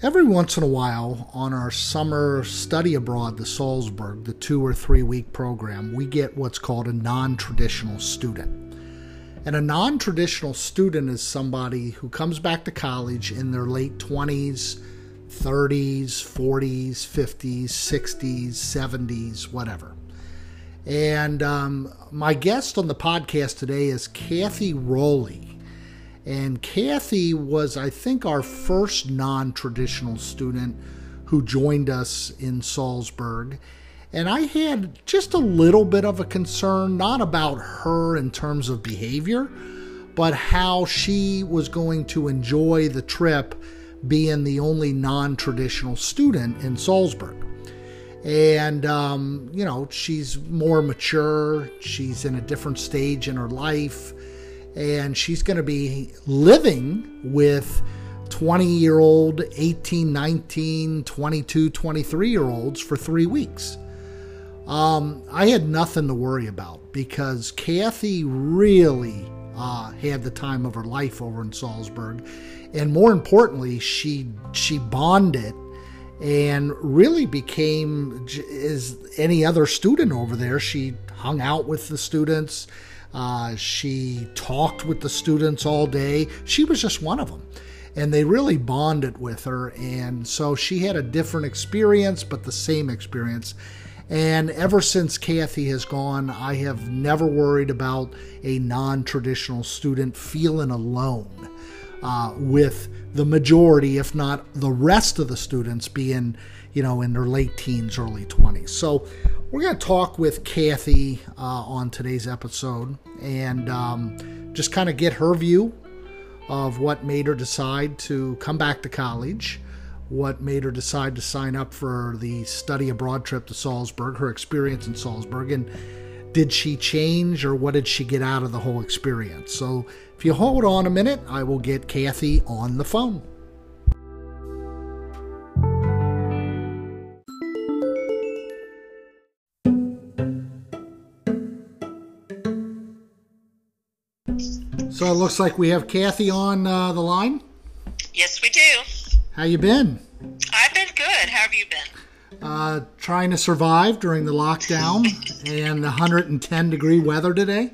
Every once in a while, on our summer study abroad to Salzburg, the two or three week program, we get what's called a non traditional student. And a non traditional student is somebody who comes back to college in their late 20s, 30s, 40s, 50s, 60s, 70s, whatever. And um, my guest on the podcast today is Kathy Rowley. And Kathy was, I think, our first non traditional student who joined us in Salzburg. And I had just a little bit of a concern, not about her in terms of behavior, but how she was going to enjoy the trip being the only non traditional student in Salzburg. And, um, you know, she's more mature, she's in a different stage in her life and she's going to be living with 20 year old, 18, 19, 22, 23 year olds for three weeks. Um, I had nothing to worry about because Kathy really uh, had the time of her life over in Salzburg, and more importantly, she she bonded and really became as any other student over there. She hung out with the students. Uh, she talked with the students all day. She was just one of them. And they really bonded with her. And so she had a different experience, but the same experience. And ever since Kathy has gone, I have never worried about a non traditional student feeling alone uh, with the majority, if not the rest of the students, being, you know, in their late teens, early 20s. So we're going to talk with Kathy uh, on today's episode and um, just kind of get her view of what made her decide to come back to college, what made her decide to sign up for the study abroad trip to Salzburg, her experience in Salzburg, and did she change or what did she get out of the whole experience? So if you hold on a minute, I will get Kathy on the phone. Looks like we have Kathy on uh, the line. Yes, we do. How you been? I've been good. How have you been? Uh, trying to survive during the lockdown and the 110 degree weather today.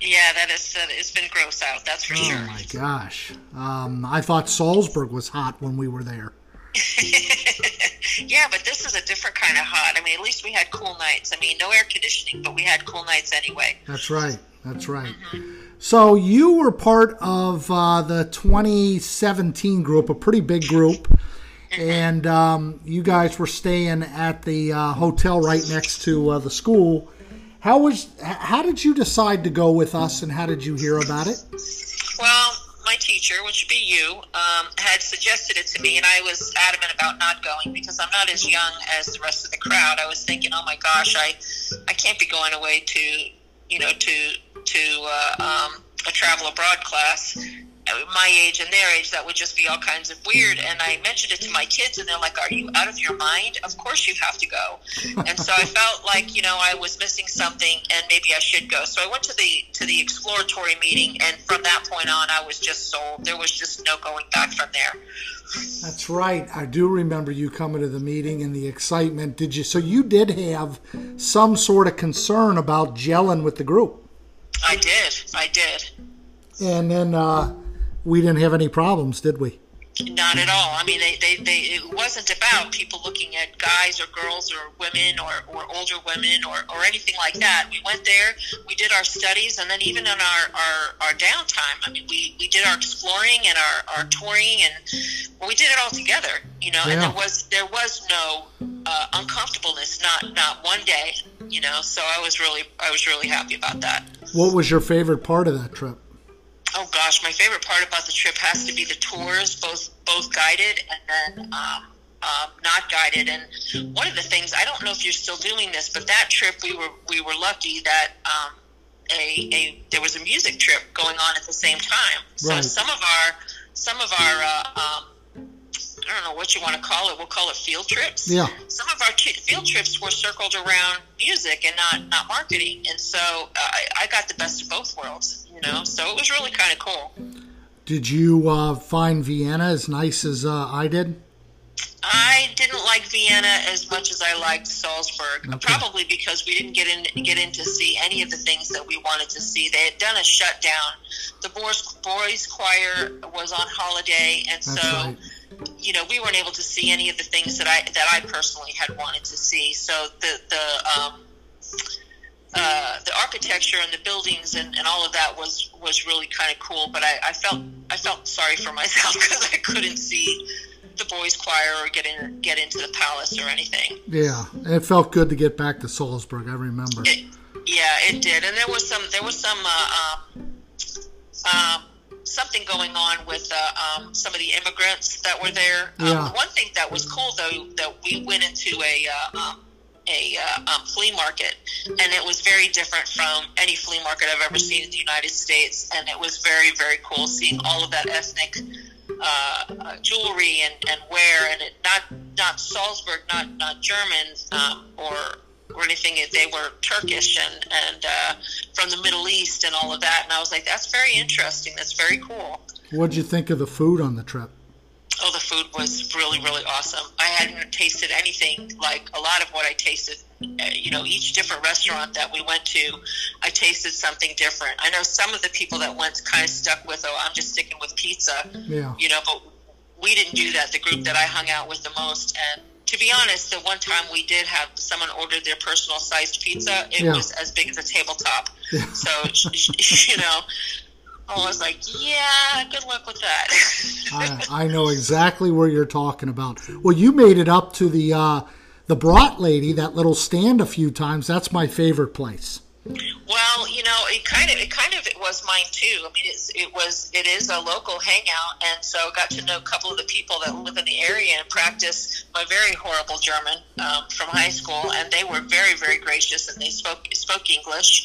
Yeah, that is. Uh, it's been gross out. That's for oh sure. Oh my gosh! Um, I thought Salzburg was hot when we were there. yeah, but this is a different kind of hot. I mean, at least we had cool nights. I mean, no air conditioning, but we had cool nights anyway. That's right. That's right. Mm-hmm. So you were part of uh, the 2017 group, a pretty big group, and um, you guys were staying at the uh, hotel right next to uh, the school. How was? How did you decide to go with us, and how did you hear about it? Well, my teacher, which would be you, um, had suggested it to me, and I was adamant about not going because I'm not as young as the rest of the crowd. I was thinking, oh my gosh, I, I can't be going away to, you know, to to uh, um, a travel abroad class my age and their age, that would just be all kinds of weird. And I mentioned it to my kids, and they're like, "Are you out of your mind? Of course you have to go." And so I felt like you know I was missing something, and maybe I should go. So I went to the to the exploratory meeting, and from that point on, I was just sold. There was just no going back from there. That's right. I do remember you coming to the meeting and the excitement. Did you? So you did have some sort of concern about gelling with the group. I did. I did. And then uh, we didn't have any problems, did we? Not at all. I mean, they, they, they, it wasn't about people looking at guys or girls or women or, or older women or, or anything like that. We went there, we did our studies, and then even in our, our, our downtime, I mean, we, we did our exploring and our, our touring, and well, we did it all together, you know. Yeah. And there was there was no uh, uncomfortableness, not not one day, you know. So I was really I was really happy about that. What was your favorite part of that trip? Favorite part about the trip has to be the tours, both both guided and then um, um, not guided. And one of the things I don't know if you're still doing this, but that trip we were we were lucky that um, a, a there was a music trip going on at the same time. So right. some of our some of our uh, um, I don't know what you want to call it. We'll call it field trips. Yeah. Some of our t- field trips were circled around music and not not marketing, and so uh, I, I got the best of both worlds. You know, so it was really kind of cool. Did you uh, find Vienna as nice as uh, I did? I didn't like Vienna as much as I liked Salzburg, okay. probably because we didn't get in get in to see any of the things that we wanted to see. They had done a shutdown. The boys boys choir was on holiday, and That's so right. You know we weren't able to see any of the things that I that I personally had wanted to see. So the the um, uh, the architecture and the buildings and, and all of that was was really kind of cool. But I, I felt I felt sorry for myself because I couldn't see the boys' choir or get in get into the palace or anything. Yeah, it felt good to get back to Salzburg. I remember. It, yeah, it did, and there was some there was some uh, um, um, something going on with uh, um, some of the immigrants that were there. Um, yeah. One thing that was cool though that we went into a uh, um, a uh, um, flea market, and it was very different from any flea market I've ever seen in the United States, and it was very very cool seeing all of that ethnic uh, uh, jewelry and, and wear, and it, not not Salzburg, not not German um, or or anything. They were Turkish and and uh, from the Middle East and all of that. And I was like, that's very interesting. That's very cool. What did you think of the food on the trip? Oh, the food was really, really awesome. I hadn't tasted anything like a lot of what I tasted. Uh, you know, each different restaurant that we went to, I tasted something different. I know some of the people that went kind of stuck with, oh, I'm just sticking with pizza. Yeah. You know, but we didn't do that. The group that I hung out with the most, and to be honest, the one time we did have someone order their personal sized pizza, it yeah. was as big as a tabletop. Yeah. So, you know, I was like, yeah, good luck with that. I, I, know exactly where you're talking about. Well, you made it up to the uh, the Brat Lady, that little stand, a few times. That's my favorite place. Well, you know, it kind of it kind of it was mine too. I mean, it's, it was it is a local hangout, and so got to know a couple of the people that live in the area and practice my very horrible German um, from high school, and they were very very gracious and they spoke spoke English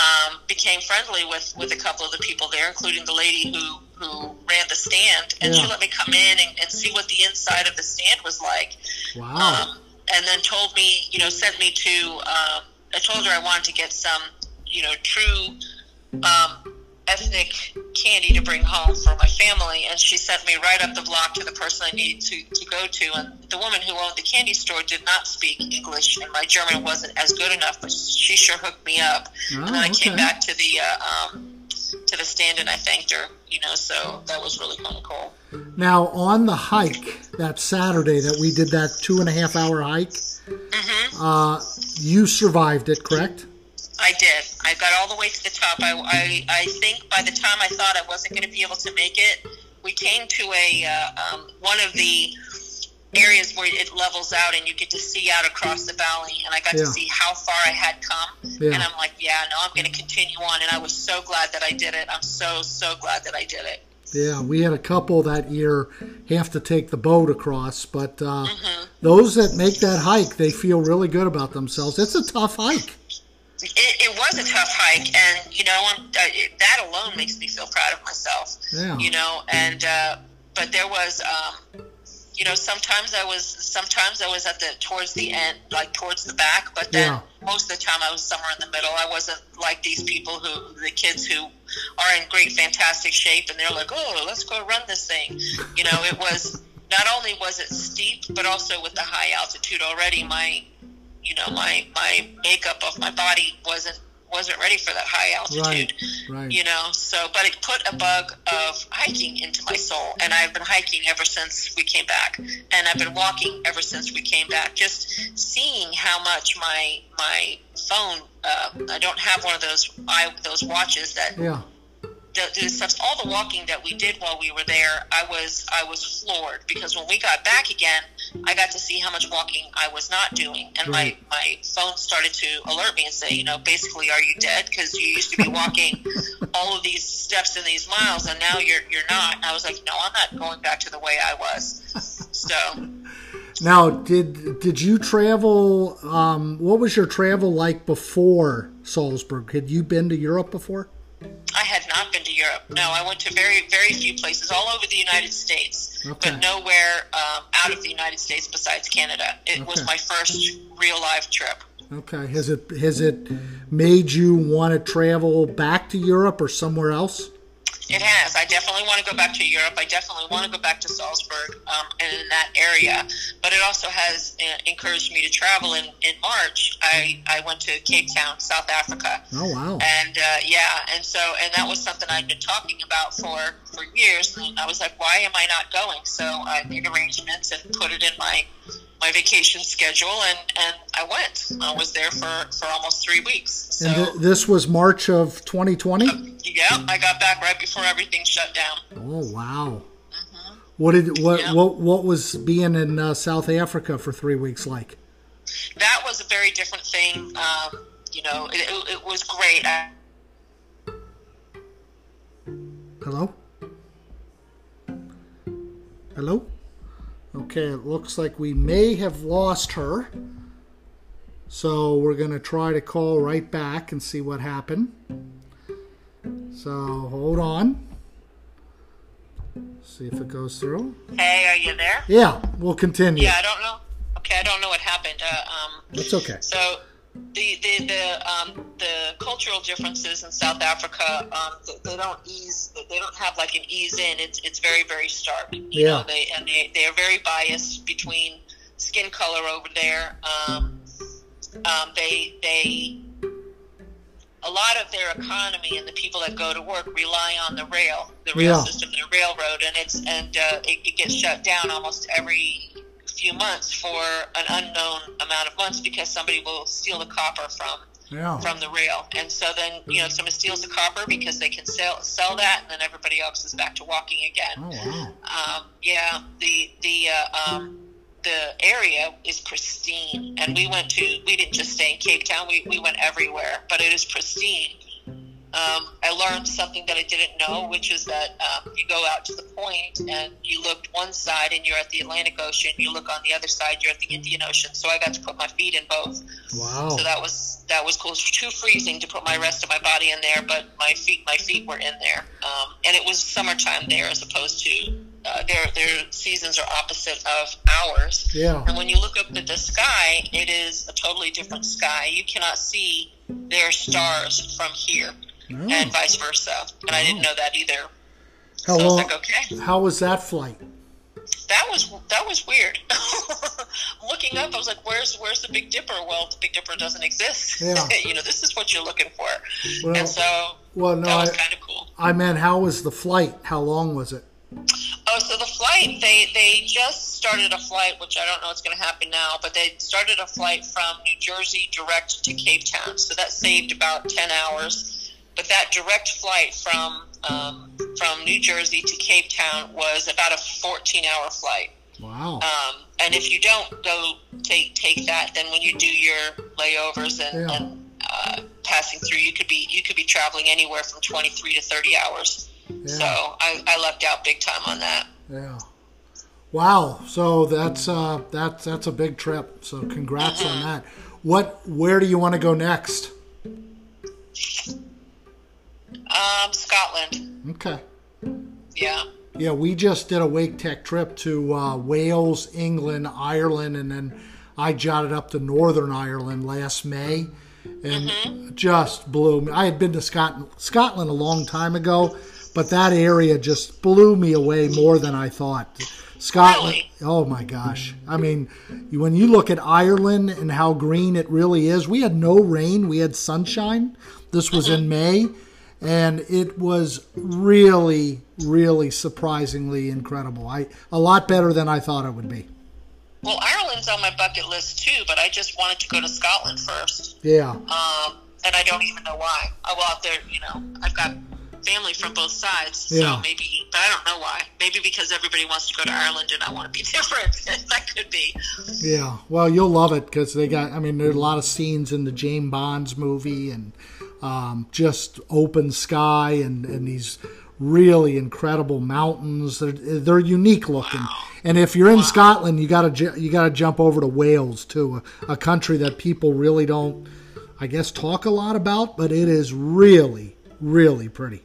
um, became friendly with with a couple of the people there, including the lady who who ran the stand, and yeah. she let me come in and, and see what the inside of the stand was like. Wow. Um, and then told me, you know, sent me to. Um, I told her I wanted to get some, you know, true um, ethnic candy to bring home for my family, and she sent me right up the block to the person I needed to, to go to. And the woman who owned the candy store did not speak English, and my German wasn't as good enough, but she sure hooked me up. Oh, and then I okay. came back to the uh, um, to the stand and I thanked her. You know, so that was really kind of cool. Now on the hike that Saturday that we did that two and a half hour hike, mm-hmm. uh, you survived it, correct? I did. I got all the way to the top. I, I, I think by the time I thought I wasn't going to be able to make it, we came to a uh, um, one of the areas where it levels out and you get to see out across the valley and I got yeah. to see how far I had come yeah. and I'm like yeah no I'm going to continue on and I was so glad that I did it I'm so so glad that I did it yeah we had a couple that year have to take the boat across but uh, mm-hmm. those that make that hike they feel really good about themselves it's a tough hike it, it was a tough hike, and you know, uh, it, that alone makes me feel proud of myself. Yeah. You know, and uh, but there was, um, you know, sometimes I was, sometimes I was at the towards the end, like towards the back, but then yeah. most of the time I was somewhere in the middle. I wasn't like these people who, the kids who are in great, fantastic shape, and they're like, oh, let's go run this thing. You know, it was. Not only was it steep, but also with the high altitude already, my you know my my makeup of my body wasn't wasn't ready for that high altitude right, right. you know? So but it put a bug of hiking into my soul and i've been hiking ever since we came back. And i've been walking ever since we came back just seeing how much my my phone uh, i don't have one of those i those watches that yeah. the, the stuff, all the walking that we did while we were there, I was I was floored because when we got back again, I got to see how much walking I was not doing, and right. my my phone started to alert me and say, you know, basically, are you dead? Because you used to be walking all of these steps and these miles, and now you're you're not. And I was like, no, I'm not going back to the way I was. So. Now, did did you travel? Um, what was your travel like before Salzburg? Had you been to Europe before? Not been to Europe. No, I went to very, very few places all over the United States, okay. but nowhere um, out of the United States besides Canada. It okay. was my first real life trip. Okay. Has it has it made you want to travel back to Europe or somewhere else? It has. I definitely want to go back to Europe. I definitely want to go back to Salzburg um, and in that area. But it also has uh, encouraged me to travel. In, in March, I, I went to Cape Town, South Africa. Oh wow! And uh, yeah, and so and that was something I'd been talking about for for years. And I was like, why am I not going? So I made arrangements and put it in my my vacation schedule, and, and I went. I was there for, for almost three weeks. So, and th- this was March of 2020. Uh, yeah, I got back right before everything shut down. Oh wow! Mm-hmm. What did what yeah. what what was being in uh, South Africa for three weeks like? That was a very different thing. Um, you know, it, it, it was great. I- Hello. Hello. Okay, it looks like we may have lost her. So we're going to try to call right back and see what happened. So hold on. See if it goes through. Hey, are you there? Yeah, we'll continue. Yeah, I don't know. Okay, I don't know what happened. Uh, um, That's okay. So the the the, um, the cultural differences in South Africa, um, they, they, don't ease. They don't have like an ease in. It's it's very very stark. You yeah. Know, they and they they are very biased between skin color over there. Um, um, they they a lot of their economy and the people that go to work rely on the rail, the rail yeah. system, the railroad, and it's and uh, it, it gets shut down almost every few months for an unknown amount of months because somebody will steal the copper from yeah. from the rail, and so then you know someone steals the copper because they can sell sell that, and then everybody else is back to walking again. Oh wow! Um, yeah, the the uh, um, the area is pristine, and we went to we didn't just stay in Cape Town, we we went everywhere, but it is pristine um, I learned something that I didn't know, which is that um, you go out to the point and you look one side and you're at the Atlantic Ocean. You look on the other side, you're at the Indian Ocean. So I got to put my feet in both. Wow! So that was that was cool. It was too freezing to put my rest of my body in there, but my feet my feet were in there. Um, and it was summertime there as opposed to uh, their their seasons are opposite of ours. Yeah. And when you look up at the sky, it is a totally different sky. You cannot see their stars from here oh. and vice versa. And oh. I didn't know that either. How so long? Like, okay. How was that flight? That was that was weird. looking up, I was like, "Where's Where's the Big Dipper?" Well, the Big Dipper doesn't exist. Yeah. you know, this is what you're looking for. Well, and so well, no, that was kind of cool. I meant, how was the flight? How long was it? Oh, so the flight they they just started a flight, which I don't know what's going to happen now, but they started a flight from New Jersey direct to Cape Town. So that saved about ten hours but that direct flight from um, from New Jersey to Cape Town was about a 14 hour flight. Wow. Um, and if you don't go take take that, then when you do your layovers and, yeah. and uh, passing through, you could be you could be traveling anywhere from 23 to 30 hours. Yeah. So I, I lucked out big time on that. Yeah. Wow. So that's uh, that's that's a big trip. So congrats mm-hmm. on that. What? Where do you want to go next? Um, Scotland. Okay. Yeah. Yeah, we just did a Wake Tech trip to uh, Wales, England, Ireland, and then I jotted up to Northern Ireland last May, and mm-hmm. just blew me. I had been to Scotland, Scotland a long time ago, but that area just blew me away more than I thought. Scotland. Really? Oh my gosh! I mean, when you look at Ireland and how green it really is, we had no rain, we had sunshine. This was mm-hmm. in May and it was really, really surprisingly incredible. I a lot better than I thought it would be. Well, Ireland's on my bucket list too, but I just wanted to go to Scotland first. Yeah. Um, and I don't even know why. Oh, well, there, you know, I've got family from both sides, yeah. so maybe, but I don't know why. Maybe because everybody wants to go to Ireland and I want to be different. that could be. Yeah. Well, you'll love it because they got. I mean, there's a lot of scenes in the James Bonds movie and um, just open sky and, and these really incredible mountains. They're, they're unique looking. Wow. And if you're in wow. Scotland, you gotta you gotta jump over to Wales too, a, a, country that people really don't, I guess, talk a lot about, but it is really really pretty.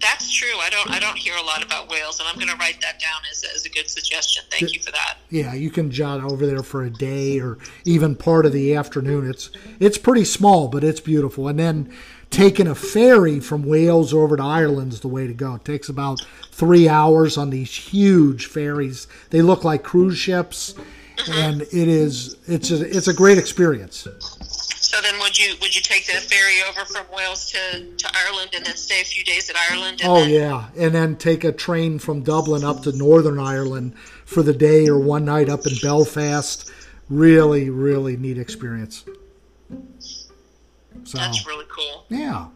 That's true. I don't I don't hear a lot about Wales, and I'm going to write that down as, as a good suggestion. Thank you for that. Yeah, you can jot over there for a day or even part of the afternoon. It's it's pretty small, but it's beautiful. And then taking a ferry from Wales over to Ireland is the way to go. It takes about three hours on these huge ferries. They look like cruise ships, mm-hmm. and it is it's a, it's a great experience. So then, would you would you take the ferry over from Wales to, to Ireland and then stay a few days at Ireland? oh then... yeah, and then take a train from Dublin up to Northern Ireland for the day or one night up in Belfast. Really, really neat experience. So that's really cool. Yeah,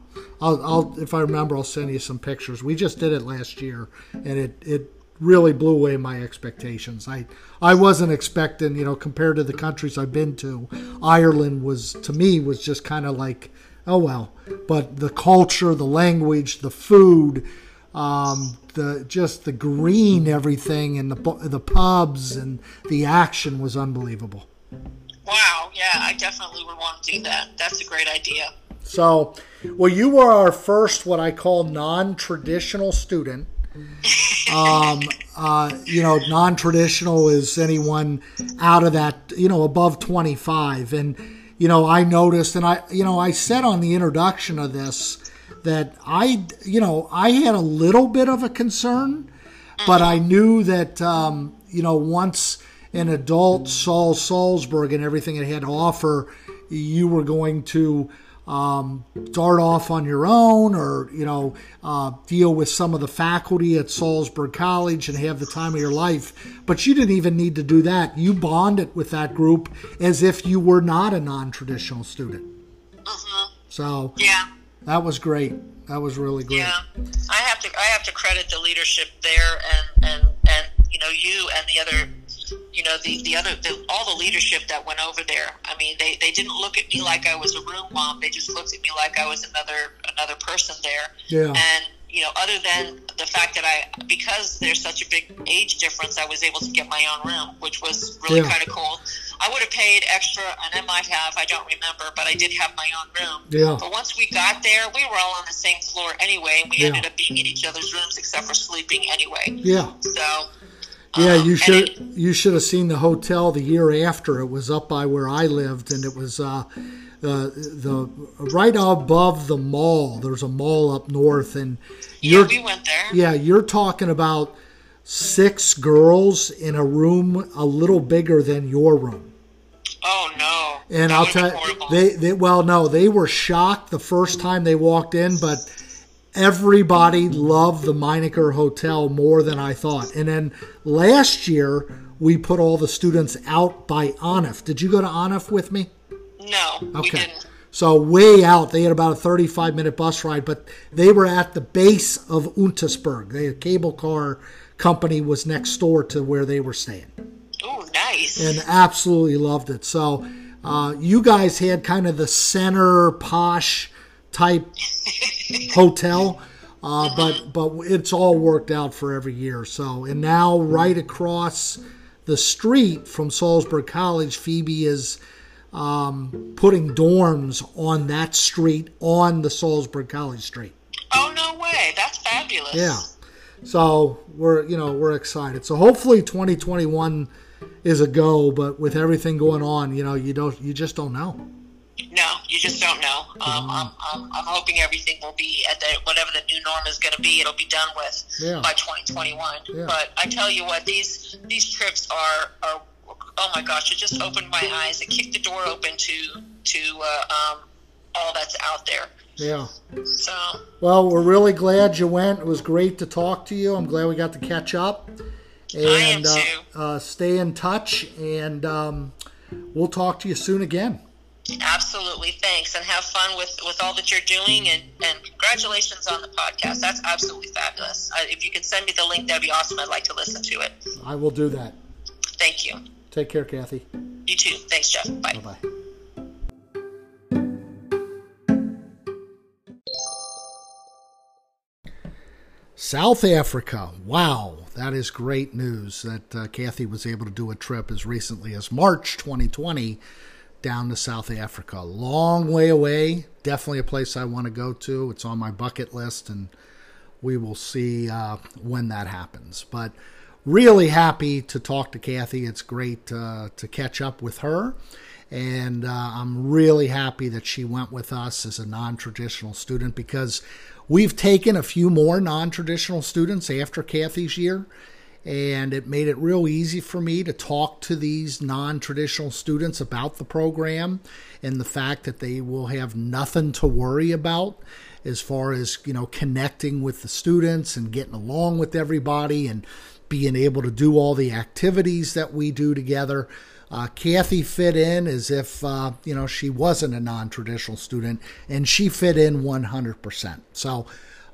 I'll, I'll if I remember, I'll send you some pictures. We just did it last year, and it it really blew away my expectations. I I wasn't expecting, you know, compared to the countries I've been to, Ireland was to me was just kind of like, oh well. But the culture, the language, the food, um, the just the green everything, and the the pubs and the action was unbelievable. Wow, yeah, I definitely would want to do that. That's a great idea. So, well, you were our first what I call non-traditional student. Um, uh, you know, non-traditional is anyone out of that, you know, above 25. And, you know, I noticed, and I, you know, I said on the introduction of this that I, you know, I had a little bit of a concern, but I knew that, um, you know, once an adult saw Salzburg and everything it had to offer, you were going to um, start off on your own or, you know, uh, deal with some of the faculty at Salzburg College and have the time of your life. But you didn't even need to do that. You bonded with that group as if you were not a non traditional student. Mm-hmm. So, yeah. That was great. That was really great. Yeah, I have to I have to credit the leadership there and and and you know you and the other you know the the other the, all the leadership that went over there. I mean, they they didn't look at me like I was a room mom. They just looked at me like I was another another person there. Yeah. And you know, other than the fact that I because there's such a big age difference, I was able to get my own room, which was really Yeah. kind of cool. I would have paid extra, and I might have. I don't remember, but I did have my own room. Yeah. But once we got there, we were all on the same floor anyway, and we Yeah. ended up being in each other's rooms except for sleeping anyway. Yeah. So. Yeah, um, you and should it- you should have seen the hotel the year after. It was up by where I lived, and it was uh, the the right above the mall. There's a mall up north, and yeah, we went there. yeah you're talking about six girls in a room a little bigger than your room. Oh no! And That I'll tell you, they, they well, no, they were shocked the first time they walked in, but everybody loved the Meinecker Hotel more than I thought. And then last year, we put all the students out by Anif. Did you go to Anif with me? no, we Okay. didn't. So way out, they had about a 35 minute bus ride, but they were at the base of Untersberg. The cable car company was next door to where they were staying Oh, nice. and absolutely loved it. So uh, you guys had kind of the center posh type hotel, uh, but but it's all worked out for every year. So and now right across the street from Salzburg College, Phoebe is um, putting dorms on that street on the Salzburg College street. oh no way! That's fabulous. Yeah. So we're you know we're excited. So hopefully 2021 is a go, but with everything going on, you know you don't you just don't know. No, you just don't know. Um, I'm, I'm, I'm hoping everything will be at the whatever the new norm is going to be. It'll be done with Yeah. by 2021. Yeah. But I tell you what, these these trips are are oh my gosh! It just opened my eyes. It kicked the door open to to uh, um, all that's out there. Yeah. So Well, we're really glad you went. It was great to talk to you. I'm glad we got to catch up. And am uh, uh, stay in touch, and um, we'll talk to you soon again. Absolutely, thanks, and have fun with with all that you're doing. And and congratulations on the podcast. That's absolutely fabulous. Uh, if you could send me the link, that'd be awesome. I'd like to listen to it. I will do that. Thank you. Take care, Kathy. You too. Thanks, Jeff. Bye. Bye bye. South Africa. Wow, that is great news that uh, Kathy was able to do a trip as recently as March 2020 down to South Africa. Long way away. Definitely a place I want to go to. It's on my bucket list and we will see uh, when that happens. But really happy to talk to Kathy. It's great uh, to catch up with her. And uh, I'm really happy that she went with us as a non traditional student because we've taken a few more non traditional students after Kathy's year. And it made it real easy for me to talk to these non traditional students about the program and the fact that they will have nothing to worry about as far as, you know, connecting with the students and getting along with everybody and being able to do all the activities that we do together. Uh, Kathy fit in as if uh, you know she wasn't a non-traditional student, and she fit in 100%. So,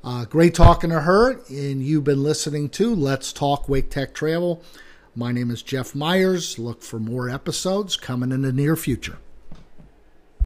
uh, great talking to her. And you've been listening to Let's Talk Wake Tech Travel. My name is Jeff Myers. Look for more episodes coming in the near future.